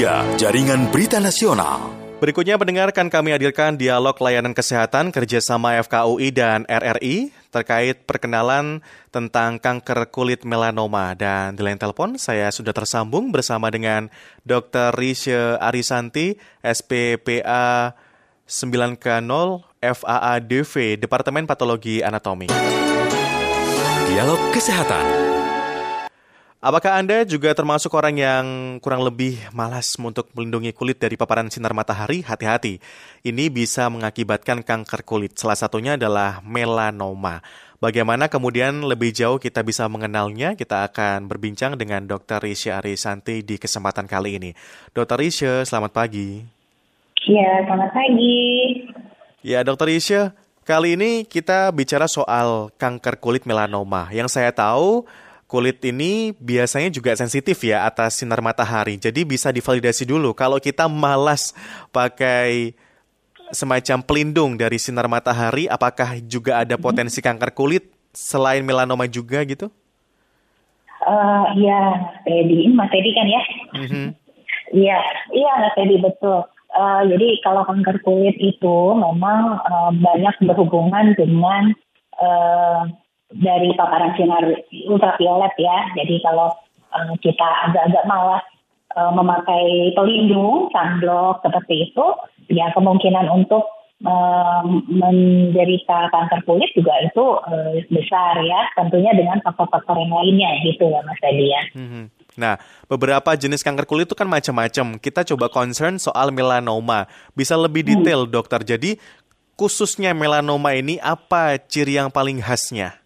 3, Jaringan Berita Nasional. Berikutnya pendengarkan kami hadirkan dialog layanan kesehatan kerjasama FKUI dan RRI terkait perkenalan tentang kanker kulit melanoma. Dan di lain telepon saya sudah tersambung bersama dengan Dr. Risha Arisanti, SPPA 9K0 FAADV, Departemen Patologi Anatomi. Dialog Kesehatan. Apakah Anda juga termasuk orang yang kurang lebih malas untuk melindungi kulit dari paparan sinar matahari? Hati-hati, ini bisa mengakibatkan kanker kulit. Salah satunya adalah melanoma. Bagaimana kemudian lebih jauh kita bisa mengenalnya? Kita akan berbincang dengan Dr. Risha Arisanti di kesempatan kali ini. Dr. Risha, selamat pagi. Ya, selamat pagi. Ya, Dr. Risha, kali ini kita bicara soal kanker kulit melanoma. Yang saya tahu, kulit ini biasanya juga sensitif ya atas sinar matahari. Jadi bisa divalidasi dulu. Kalau kita malas pakai semacam pelindung dari sinar matahari, apakah juga ada mhm. potensi kanker kulit selain melanoma juga gitu? Uh, ya, Teddy, Mas Teddy kan ya? Mhm. Iya, mm-hmm. iya Mas Teddy betul. Uh, jadi kalau kanker kulit itu memang uh, banyak berhubungan dengan uh, dari paparan sinar ultraviolet ya. Jadi kalau uh, kita agak-agak malas uh, memakai pelindung sunblock seperti itu, ya kemungkinan untuk uh, menderita kanker kulit juga itu uh, besar ya. Tentunya dengan faktor-faktor yang lainnya gitu ya Mas Adi ya. Hmm. Nah, beberapa jenis kanker kulit itu kan macam-macam. Kita coba concern soal melanoma. Bisa lebih hmm. detail, hmm. dokter. Jadi, khususnya melanoma ini apa ciri yang paling khasnya?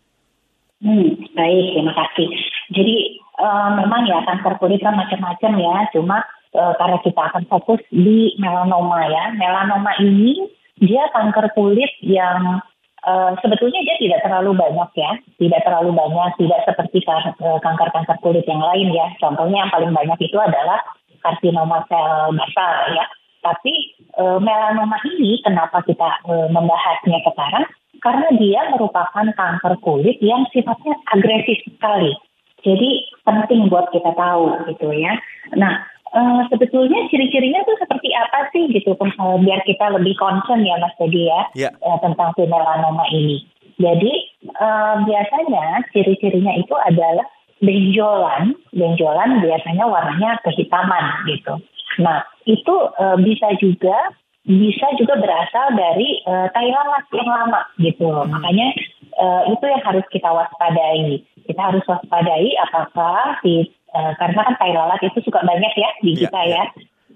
Hmm, baik, terima kasih. Jadi uh, memang ya kanker kulit kan macam-macam ya, cuma uh, karena kita akan fokus di melanoma ya. Melanoma ini dia kanker kulit yang uh, sebetulnya dia tidak terlalu banyak ya, tidak terlalu banyak, tidak seperti kanker-kanker kulit yang lain ya. Contohnya yang paling banyak itu adalah karsinoma sel basal ya. Tapi uh, melanoma ini kenapa kita uh, membahasnya sekarang? Karena dia merupakan kanker kulit yang sifatnya agresif sekali. Jadi penting buat kita tahu gitu ya. Nah, uh, sebetulnya ciri-cirinya tuh seperti apa sih gitu uh, biar kita lebih concern ya Mas Teddy ya yeah. uh, tentang melanoma ini. Jadi uh, biasanya ciri-cirinya itu adalah benjolan, benjolan biasanya warnanya kehitaman gitu. Nah, itu uh, bisa juga bisa juga berasal dari uh, tai lalat yang lama gitu. Hmm. Makanya uh, itu yang harus kita waspadai. Kita harus waspadai apakah si uh, karena kan tai lalat itu suka banyak ya di ya, kita ya. ya.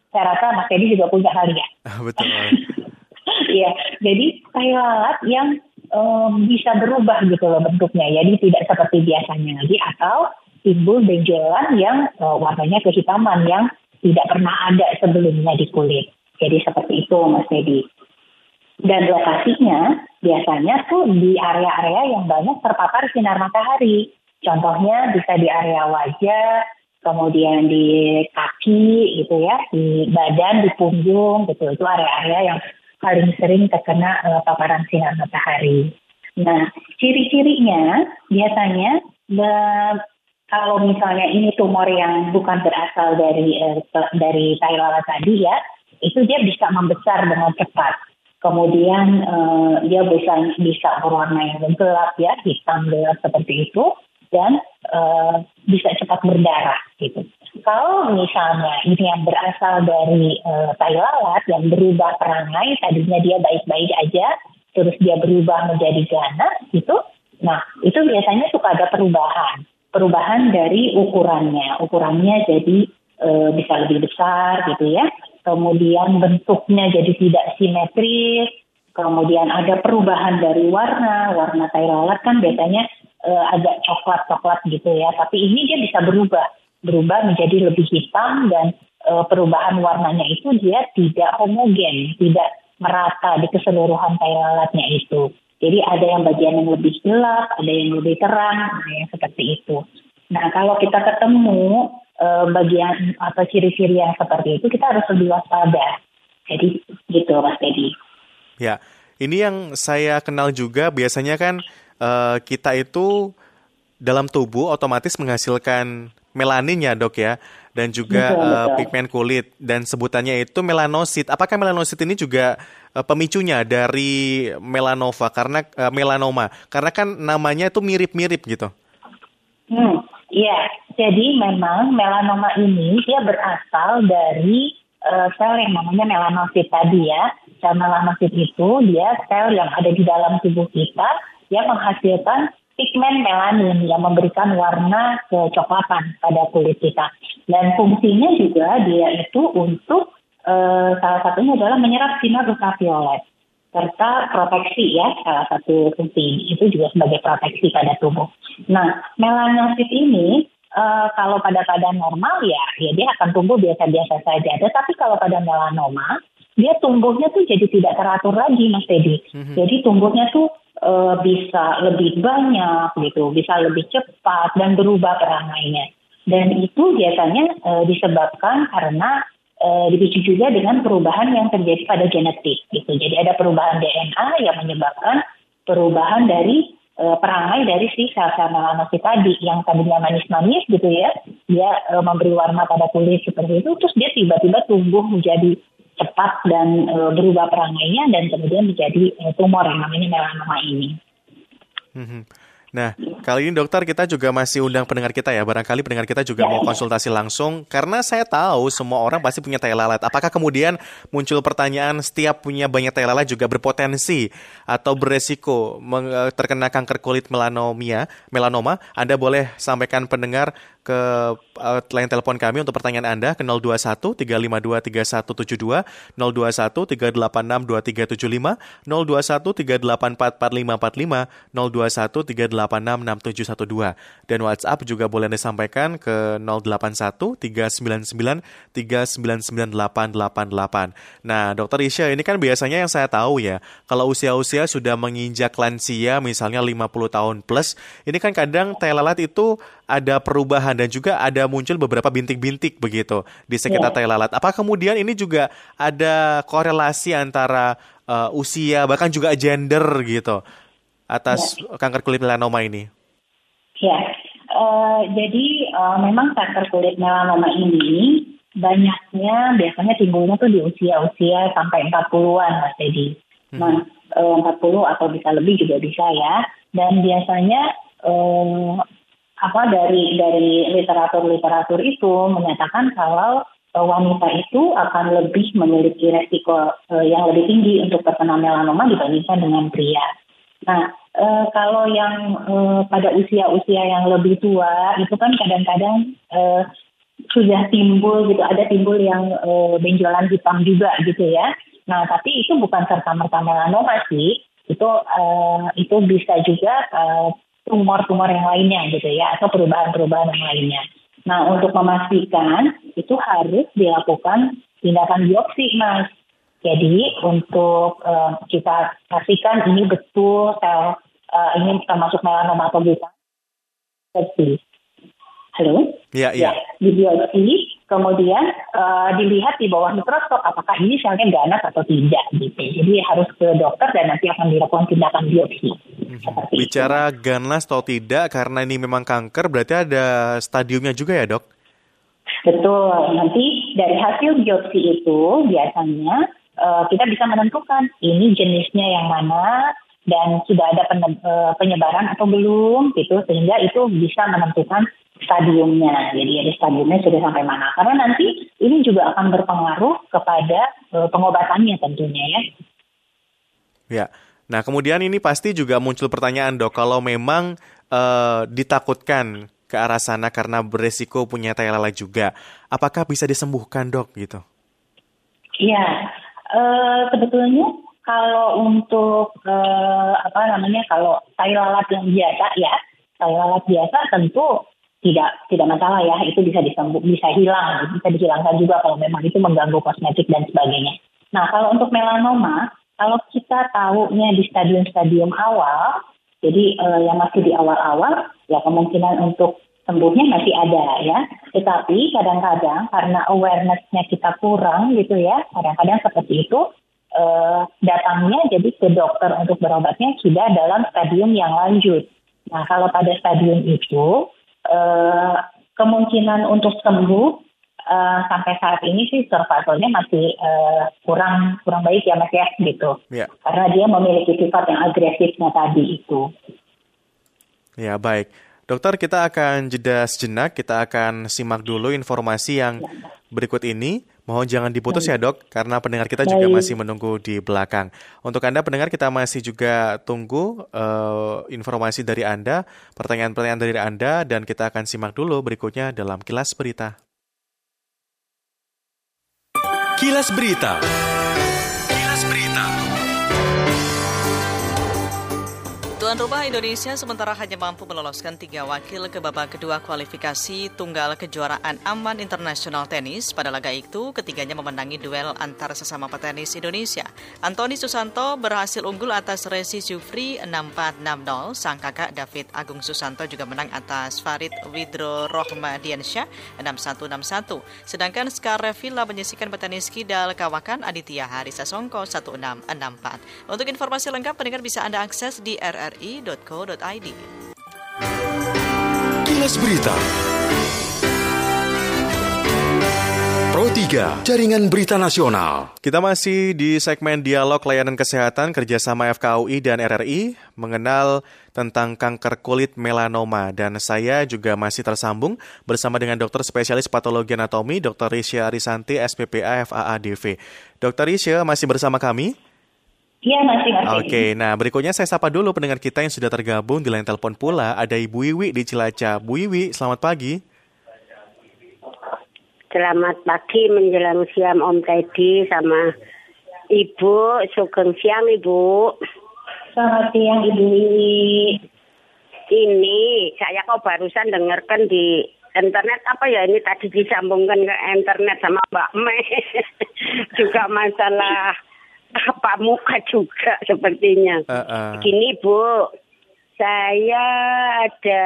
Saya rasa Mas Edi juga punya kali ya. Betul. Iya, jadi tai lalat yang um, bisa berubah gitu loh bentuknya. Jadi tidak seperti biasanya lagi atau timbul benjolan yang uh, warnanya kehitaman yang tidak pernah ada sebelumnya di kulit. Jadi seperti itu Mas Dedi. Dan lokasinya biasanya tuh di area-area yang banyak terpapar sinar matahari. Contohnya bisa di area wajah, kemudian di kaki gitu ya, di badan, di punggung gitu. Itu area-area yang paling sering terkena uh, paparan sinar matahari. Nah, ciri-cirinya biasanya be- kalau misalnya ini tumor yang bukan berasal dari uh, dari tai lalat tadi ya, itu dia bisa membesar dengan cepat. Kemudian uh, dia bisa bisa berwarna yang gelap ya, hitam gelap seperti itu dan uh, bisa cepat berdarah gitu. Kalau misalnya ini yang berasal dari uh, tai lalat yang berubah perangai, tadinya dia baik-baik aja, terus dia berubah menjadi ganas gitu, nah itu biasanya suka ada perubahan, perubahan dari ukurannya, ukurannya jadi uh, bisa lebih besar gitu ya kemudian bentuknya jadi tidak simetris, kemudian ada perubahan dari warna, warna tai lalat kan biasanya uh, agak coklat-coklat gitu ya, tapi ini dia bisa berubah, berubah menjadi lebih hitam dan uh, perubahan warnanya itu dia tidak homogen, tidak merata di keseluruhan tai lalatnya itu. Jadi ada yang bagian yang lebih gelap, ada yang lebih terang, nah yang seperti itu. Nah kalau kita ketemu uh, bagian atau ciri-ciri yang seperti itu kita harus lebih waspada. Jadi gitu Mas Teddy. Ya, ini yang saya kenal juga biasanya kan uh, kita itu dalam tubuh otomatis menghasilkan melanin ya dok ya. dan juga betul, uh, pigmen kulit dan sebutannya itu melanosit. Apakah melanosit ini juga uh, pemicunya dari melanoma karena uh, melanoma? Karena kan namanya itu mirip-mirip gitu. Hmm, iya. Jadi memang melanoma ini dia berasal dari uh, sel yang namanya melanosit tadi ya. Sel melanosit itu dia sel yang ada di dalam tubuh kita yang menghasilkan pigmen melanin yang memberikan warna kecoklatan pada kulit kita. Dan fungsinya juga dia itu untuk uh, salah satunya adalah menyerap sinar ultraviolet serta proteksi ya salah satu fungsi itu juga sebagai proteksi pada tubuh. Nah, melanosit ini uh, kalau pada keadaan normal ya, ya dia akan tumbuh biasa-biasa saja. Tetapi kalau pada melanoma, dia tumbuhnya tuh jadi tidak teratur lagi, Mas Teddy. Mm-hmm. Jadi tumbuhnya tuh uh, bisa lebih banyak gitu, bisa lebih cepat dan berubah perangainya. Dan itu biasanya uh, disebabkan karena uh, dipicu juga dengan perubahan yang terjadi pada genetik gitu. Jadi ada perubahan DNA yang menyebabkan perubahan dari uh, perangai dari si sel-sel melanosit tadi yang tadinya manis-manis gitu ya, dia uh, memberi warna pada kulit seperti itu, terus dia tiba-tiba tumbuh menjadi cepat dan e, berubah perangainya dan kemudian menjadi e, tumor yang namanya melanoma ini. Hmm. Nah, kali ini dokter kita juga masih undang pendengar kita ya. Barangkali pendengar kita juga mau konsultasi langsung karena saya tahu semua orang pasti punya tai lalat. Apakah kemudian muncul pertanyaan setiap punya banyak tai lalat juga berpotensi atau beresiko terkena kanker kulit melanomia, melanoma? Anda boleh sampaikan pendengar ke uh, line telepon kami untuk pertanyaan Anda ke 021 352 3172, 021 386 2375, 021 384 4545, 021 386 6712. Dan WhatsApp juga boleh Anda sampaikan ke 081 399 3998888. Nah, Dokter Isya, ini kan biasanya yang saya tahu ya, kalau usia-usia sudah menginjak lansia misalnya 50 tahun plus, ini kan kadang tai lalat itu ada perubahan dan juga ada muncul beberapa bintik-bintik begitu di sekitar yeah. tai lalat. Apa kemudian ini juga ada korelasi antara uh, usia bahkan juga gender gitu atas yeah. kanker kulit melanoma ini? Ya, yeah. uh, jadi uh, memang kanker kulit melanoma ini banyaknya biasanya timbulnya tuh di usia-usia sampai 40-an Mas Teddy. Hmm. Nah, uh, 40 atau bisa lebih juga bisa ya. Dan biasanya uh, apa dari dari literatur-literatur itu menyatakan kalau uh, wanita itu akan lebih memiliki resiko uh, yang lebih tinggi untuk terkena melanoma dibandingkan dengan pria. Nah, uh, kalau yang pada usia-usia yang lebih tua itu kan kadang-kadang sudah timbul gitu, ada timbul yang benjolan hitam juga gitu ya. Nah, tapi itu bukan serta merta melanoma sih. Itu itu bisa juga tumor-tumor yang lainnya gitu ya atau perubahan-perubahan yang lainnya. Nah untuk memastikan itu harus dilakukan tindakan biopsi mas. Jadi untuk uh, kita pastikan ini betul sel uh, ini termasuk melanoma atau bukan. Halo? Iya, iya. Ya, di biopsi kemudian uh, dilihat di bawah mikroskop apakah ini selnya ganas atau tidak gitu. Jadi harus ke dokter dan nanti akan dilakukan tindakan biopsi. Hmm. Bicara itu. ganas atau tidak karena ini memang kanker berarti ada stadiumnya juga ya dok? Betul. Nanti dari hasil biopsi itu biasanya uh, kita bisa menentukan ini jenisnya yang mana dan sudah ada eh, penyebaran atau belum gitu sehingga itu bisa menentukan stadiumnya. Jadi ada stadiumnya sudah sampai mana. Karena nanti ini juga akan berpengaruh kepada uh, pengobatannya tentunya ya. Ya. Nah, kemudian ini pasti juga muncul pertanyaan, Dok, kalau memang uh, ditakutkan ke arah sana karena beresiko punya tai lalat juga, apakah bisa disembuhkan, Dok, gitu? Iya. Uh, sebetulnya kalau untuk uh, apa namanya kalau tai lalat yang biasa ya, tai lalat biasa tentu tidak tidak masalah ya itu bisa disembuh bisa hilang bisa dihilangkan juga kalau memang itu mengganggu kosmetik dan sebagainya. Nah kalau untuk melanoma kalau kita tahunya di stadium-stadium awal jadi eh, yang masih di awal-awal ya kemungkinan untuk sembuhnya masih ada ya. Tetapi kadang-kadang karena awarenessnya kita kurang gitu ya kadang-kadang seperti itu eh, datangnya jadi ke dokter untuk berobatnya sudah dalam stadium yang lanjut. Nah kalau pada stadium itu eh, kemungkinan untuk sembuh uh, sampai saat ini sih survivalnya masih uh, kurang kurang baik ya mas ya gitu. Ya. Karena dia memiliki sifat yang agresifnya tadi itu. Ya baik. Dokter, kita akan jeda sejenak. Kita akan simak dulu informasi yang berikut ini. Mohon jangan diputus ya dok, karena pendengar kita juga masih menunggu di belakang. Untuk Anda pendengar, kita masih juga tunggu uh, informasi dari Anda, pertanyaan-pertanyaan dari Anda, dan kita akan simak dulu berikutnya dalam Kilas Berita. Kilas Berita. Tuan rumah Indonesia sementara hanya mampu meloloskan tiga wakil ke babak kedua kualifikasi tunggal kejuaraan aman internasional tenis. Pada laga itu, ketiganya memenangi duel antar sesama petenis Indonesia. Antoni Susanto berhasil unggul atas Resi Jufri 6-4-6-0. Sang kakak David Agung Susanto juga menang atas Farid Widro Rohmadiansyah 6-1-6-1. Sedangkan Skar Revilla menyisikan petenis Kidal Kawakan Aditya Harisa Songko 1-6-6-4. Untuk informasi lengkap, pendengar bisa Anda akses di RR kbri.co.id. Kilas Berita. Pro 3, Jaringan Berita Nasional. Kita masih di segmen Dialog Layanan Kesehatan kerjasama FKUI dan RRI mengenal tentang kanker kulit melanoma. Dan saya juga masih tersambung bersama dengan dokter spesialis patologi anatomi, Dr. Risha Arisanti, SPPA FAADV. Dr. Risha masih bersama kami? Iya masih masih. Oke, nah berikutnya saya sapa dulu pendengar kita yang sudah tergabung di line telepon pula. Ada Ibu Wiwi di Cilacap. Bu Wiwi, selamat pagi. Selamat pagi menjelang siang Om Teddy sama Ibu. Sugeng siang Ibu. Selamat siang Ibu Wiwi. Ini saya kok barusan dengarkan di internet apa ya ini tadi disambungkan ke internet sama Mbak Mei juga masalah apa muka juga sepertinya. Uh, uh. Gini Bu, saya ada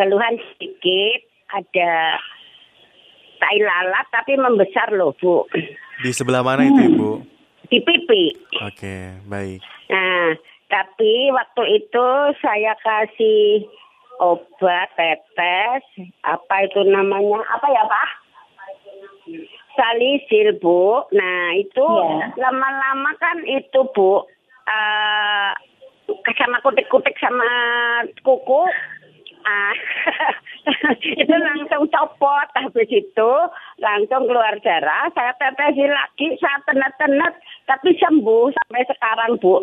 keluhan sedikit, ada tai lalat tapi membesar loh Bu. Di sebelah mana itu Ibu? Di pipi. Oke, okay, baik. Nah, tapi waktu itu saya kasih obat tetes, apa itu namanya? Apa ya Pak? Salisil bu. Nah itu iya. lama-lama kan itu bu uh, sama kutik-kutik sama kuku. Ah, itu langsung copot habis itu langsung keluar darah saya tetesi lagi saya tenet-tenet tapi sembuh sampai sekarang bu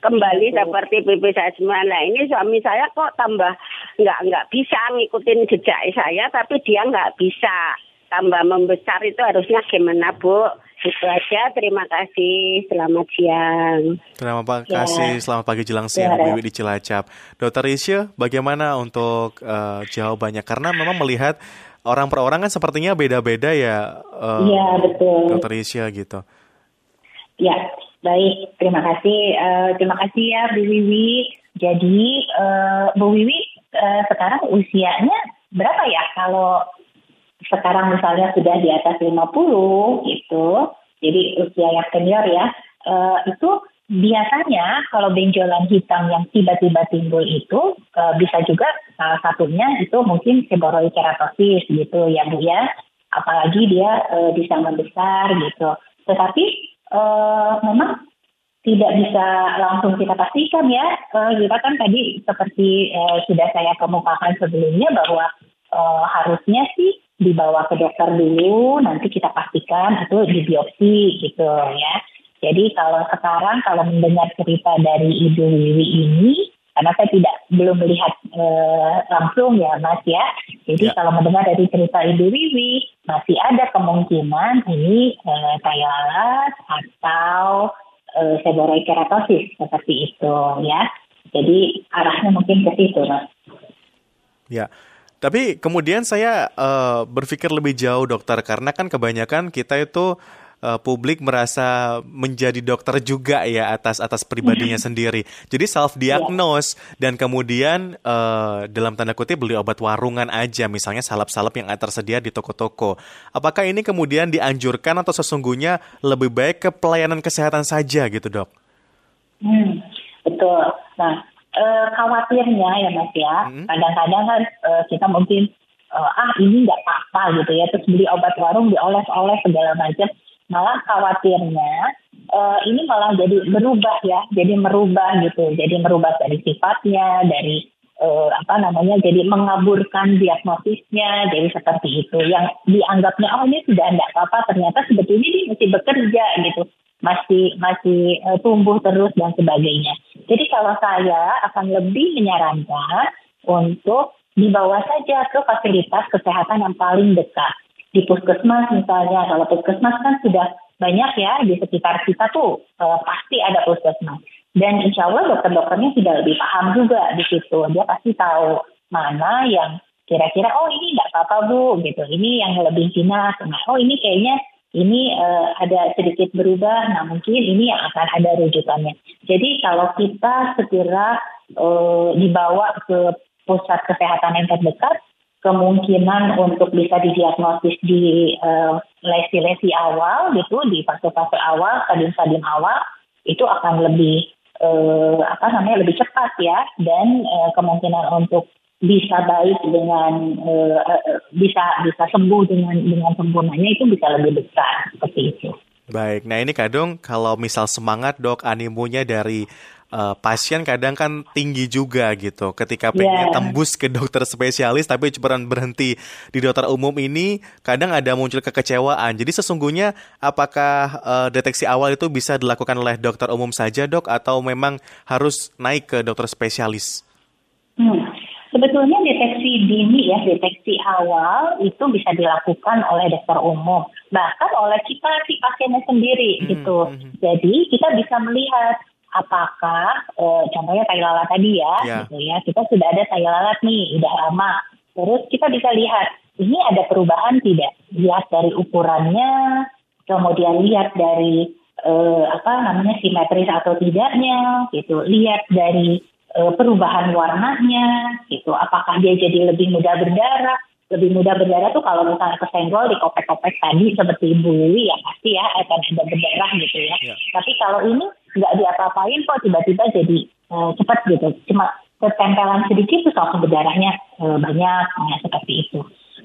kembali iya, seperti pipi saya semua. Nah ini suami saya kok tambah nggak nggak bisa ngikutin jejak saya, tapi dia nggak bisa tambah membesar itu harusnya gimana Bu? Itu aja, terima kasih. Selamat siang. Terima kasih, ya. selamat pagi jelang siang ya. Wiwi di Cilacap. Dokter Isya, bagaimana untuk uh, jawabannya? Karena memang melihat orang per orang kan sepertinya beda-beda ya. Uh, iya, betul. Dokter Isya gitu. Ya, baik. Terima kasih. Uh, terima kasih ya Bu Wiwi. Jadi, uh, Bu Wiwi uh, sekarang usianya berapa ya kalau sekarang misalnya sudah di atas 50 gitu, jadi usia yang senior ya, uh, itu biasanya kalau benjolan hitam yang tiba-tiba timbul itu uh, bisa juga salah satunya itu mungkin seborrheic keratosis gitu ya Bu ya, apalagi dia uh, bisa membesar gitu. Tetapi uh, memang tidak bisa langsung kita pastikan ya. Uh, kita kan tadi seperti uh, sudah saya kemukakan sebelumnya bahwa uh, harusnya sih dibawa ke dokter dulu, nanti kita pastikan itu di biopsi gitu ya. Jadi kalau sekarang kalau mendengar cerita dari Ibu Wiwi ini, karena saya tidak belum melihat e, langsung ya Mas ya. Jadi ya. kalau mendengar dari cerita Ibu Wiwi, masih ada kemungkinan ini e, lalat atau e, seborrheic keratosis seperti itu ya. Jadi arahnya mungkin ke situ Mas. Ya. Tapi kemudian saya uh, berpikir lebih jauh dokter karena kan kebanyakan kita itu uh, publik merasa menjadi dokter juga ya atas atas pribadinya sendiri. Jadi self diagnose dan kemudian uh, dalam tanda kutip beli obat warungan aja misalnya salep-salep yang tersedia di toko-toko. Apakah ini kemudian dianjurkan atau sesungguhnya lebih baik ke pelayanan kesehatan saja gitu, Dok? Hmm, betul. Nah, uh, khawatirnya ya Mas ya, hmm. kadang-kadang kan uh, kita mungkin uh, ah ini nggak apa-apa gitu ya terus beli obat warung dioles-oles segala macam. Malah khawatirnya uh, ini malah jadi berubah ya jadi merubah gitu. Jadi merubah dari sifatnya dari uh, apa namanya jadi mengaburkan diagnosisnya jadi seperti itu. Yang dianggapnya oh ini sudah tidak apa-apa ternyata sebetulnya dia masih bekerja gitu. Masih masih uh, tumbuh terus dan sebagainya jadi kalau saya akan lebih menyarankan untuk dibawa saja ke fasilitas kesehatan yang paling dekat. Di puskesmas misalnya, kalau puskesmas kan sudah banyak ya di sekitar kita tuh e, pasti ada puskesmas. Dan insya Allah dokter-dokternya sudah lebih paham juga di situ. Dia pasti tahu mana yang kira-kira oh ini nggak apa-apa bu gitu. Ini yang lebih jinak. Nah, oh ini kayaknya ini uh, ada sedikit berubah. Nah mungkin ini yang akan ada rujukannya. Jadi kalau kita segera uh, dibawa ke pusat kesehatan yang terdekat, kemungkinan untuk bisa didiagnosis di uh, lesi-lesi awal gitu, di fase-fase awal, stadium-stadium awal, itu akan lebih uh, apa namanya lebih cepat ya, dan uh, kemungkinan untuk bisa baik dengan uh, bisa bisa sembuh dengan dengan sempurnanya itu bisa lebih besar seperti itu. Baik, nah ini kadang kalau misal semangat dok animonya dari uh, pasien kadang kan tinggi juga gitu. Ketika pengen yeah. tembus ke dokter spesialis tapi cuma berhenti di dokter umum ini, kadang ada muncul kekecewaan. Jadi sesungguhnya apakah uh, deteksi awal itu bisa dilakukan oleh dokter umum saja dok atau memang harus naik ke dokter spesialis? Hmm. Sebetulnya deteksi dini ya, deteksi awal itu bisa dilakukan oleh dokter umum, bahkan oleh kita si pasiennya sendiri hmm, gitu. Hmm. Jadi kita bisa melihat apakah uh, contohnya tai lalat tadi ya, yeah. gitu ya. Kita sudah ada tai lalat nih, udah lama. Terus kita bisa lihat ini ada perubahan tidak? Lihat dari ukurannya, kemudian lihat dari uh, apa namanya simetris atau tidaknya, gitu. Lihat dari perubahan warnanya, gitu. Apakah dia jadi lebih mudah berdarah? lebih mudah berdarah tuh kalau misalnya kesenggol di kopek-kopek tadi seperti buli ya pasti ya akan ada berdarah gitu ya. ya. Tapi kalau ini nggak diapa-apain kok tiba-tiba jadi uh, cepat gitu. Cuma ketempelan sedikit tuh langsung berdarahnya uh, banyak ya, seperti itu.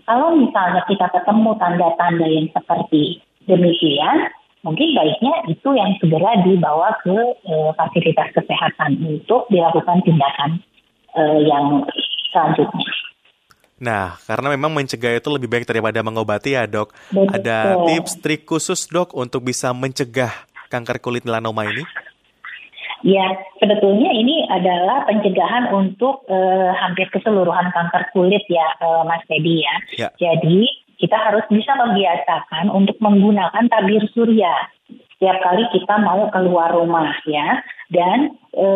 Kalau misalnya kita ketemu tanda-tanda yang seperti demikian, mungkin baiknya itu yang segera dibawa ke uh, fasilitas kesehatan untuk dilakukan tindakan uh, yang selanjutnya. Nah, karena memang mencegah itu lebih baik daripada mengobati ya dok. Betul. Ada tips, trik khusus dok untuk bisa mencegah kanker kulit melanoma ini? Ya, sebetulnya ini adalah pencegahan untuk uh, hampir keseluruhan kanker kulit ya, uh, Mas Teddy ya. ya. Jadi kita harus bisa membiasakan untuk menggunakan tabir surya. Setiap kali kita mau keluar rumah ya. Dan e,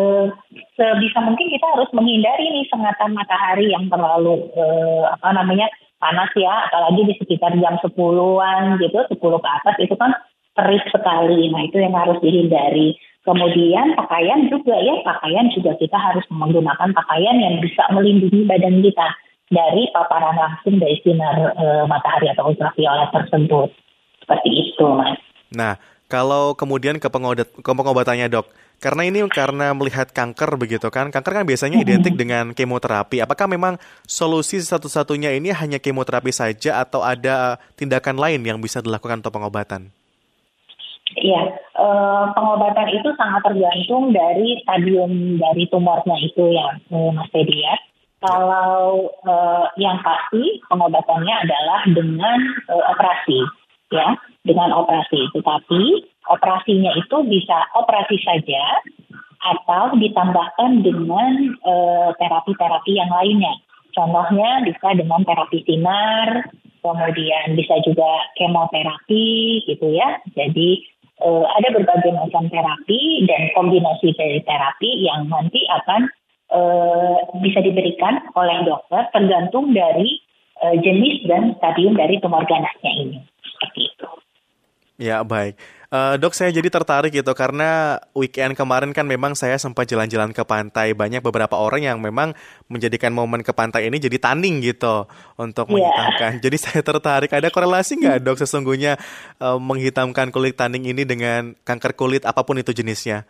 sebisa mungkin kita harus menghindari nih sengatan matahari yang terlalu e, apa namanya panas ya. Apalagi di sekitar jam 10-an gitu 10 ke atas itu kan terik sekali. Nah itu yang harus dihindari. Kemudian pakaian juga ya. Pakaian juga kita harus menggunakan pakaian yang bisa melindungi badan kita dari paparan langsung dari sinar e, matahari atau ultraviolet tersebut seperti itu mas nah kalau kemudian ke, pengobat, ke pengobatannya dok, karena ini karena melihat kanker begitu kan, kanker kan biasanya identik dengan kemoterapi. Apakah memang solusi satu-satunya ini hanya kemoterapi saja atau ada tindakan lain yang bisa dilakukan untuk pengobatan? Iya, eh, pengobatan itu sangat tergantung dari stadium dari tumornya itu ya, eh, Mas Teddy ya. Kalau eh, yang pasti pengobatannya adalah dengan eh, operasi, ya dengan operasi. Tetapi operasinya itu bisa operasi saja atau ditambahkan dengan eh, terapi-terapi yang lainnya. Contohnya bisa dengan terapi sinar, kemudian bisa juga kemoterapi gitu ya. Jadi uh, ada berbagai macam terapi dan kombinasi dari terapi yang nanti akan uh, bisa diberikan oleh dokter tergantung dari uh, jenis dan stadium dari tumor ganasnya ini. Seperti itu. Ya baik, uh, dok saya jadi tertarik gitu karena weekend kemarin kan memang saya sempat jalan-jalan ke pantai banyak beberapa orang yang memang menjadikan momen ke pantai ini jadi tanding gitu untuk yeah. menghitamkan. Jadi saya tertarik ada korelasi nggak dok sesungguhnya uh, menghitamkan kulit tanding ini dengan kanker kulit apa pun itu jenisnya?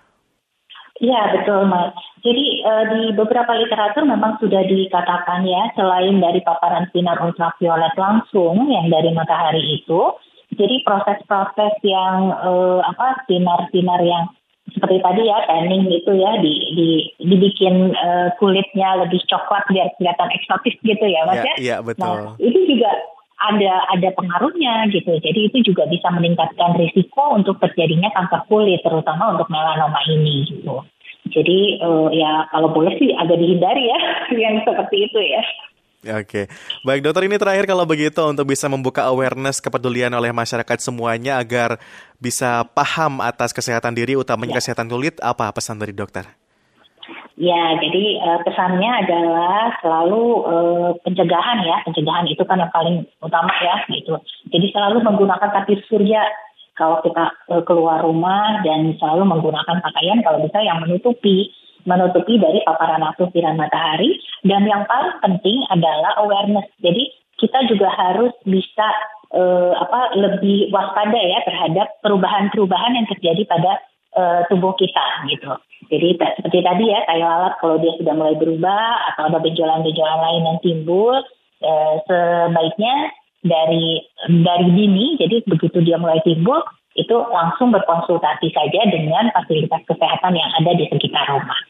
Iya betul mas. Jadi uh, di beberapa literatur memang sudah dikatakan ya selain dari paparan sinar ultraviolet langsung yang dari matahari itu, jadi proses-proses yang uh, apa sinar-sinar yang seperti tadi ya tanning itu ya di, di dibikin uh, kulitnya lebih coklat biar kelihatan eksotis gitu ya mas ya. ya. Iya betul. Nah itu juga ada ada pengaruhnya gitu. Jadi itu juga bisa meningkatkan risiko untuk terjadinya kanker kulit terutama untuk melanoma ini gitu. Jadi uh, ya kalau boleh sih agak dihindari ya yang seperti itu ya. Oke, baik dokter ini terakhir kalau begitu untuk bisa membuka awareness kepedulian oleh masyarakat semuanya agar bisa paham atas kesehatan diri utamanya ya. kesehatan kulit apa pesan dari dokter? Ya, jadi uh, pesannya adalah selalu uh, pencegahan ya, pencegahan itu kan yang paling utama ya, gitu. Jadi selalu menggunakan tapir surya kalau kita uh, keluar rumah dan selalu menggunakan pakaian kalau bisa yang menutupi menutupi dari paparan sinar matahari dan yang paling penting adalah awareness. Jadi kita juga harus bisa apa lebih waspada ya terhadap perubahan-perubahan yang terjadi pada uh, tubuh kita gitu. Jadi seperti tadi ya kayak lalat kalau dia sudah mulai berubah atau ada benjolan-benjolan lain yang timbul, uh, sebaiknya dari dari dini. Jadi begitu dia mulai timbul itu langsung berkonsultasi saja dengan fasilitas kesehatan yang ada di sekitar rumah.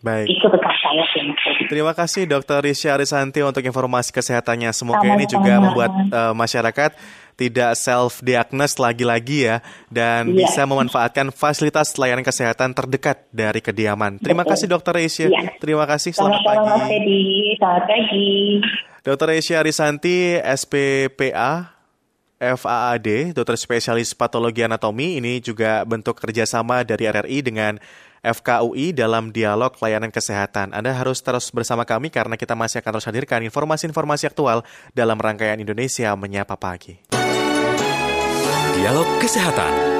Baik. Itu pesan saya sih. Terima kasih Dokter Risha Arisanti untuk informasi kesehatannya. Semoga Sama-sama. ini juga membuat uh, masyarakat tidak self diagnose lagi-lagi ya dan ya. bisa memanfaatkan fasilitas layanan kesehatan terdekat dari kediaman. Terima Betul. kasih Dokter Risha. Ya. Terima kasih. Selamat Selamat pagi. Selamat pagi. Dokter Risha Arisanti, SPPA, FAAD, dokter spesialis patologi anatomi, ini juga bentuk kerjasama dari RRI dengan FKUI dalam dialog layanan kesehatan. Anda harus terus bersama kami karena kita masih akan terus hadirkan informasi-informasi aktual dalam rangkaian Indonesia Menyapa Pagi. Dialog Kesehatan.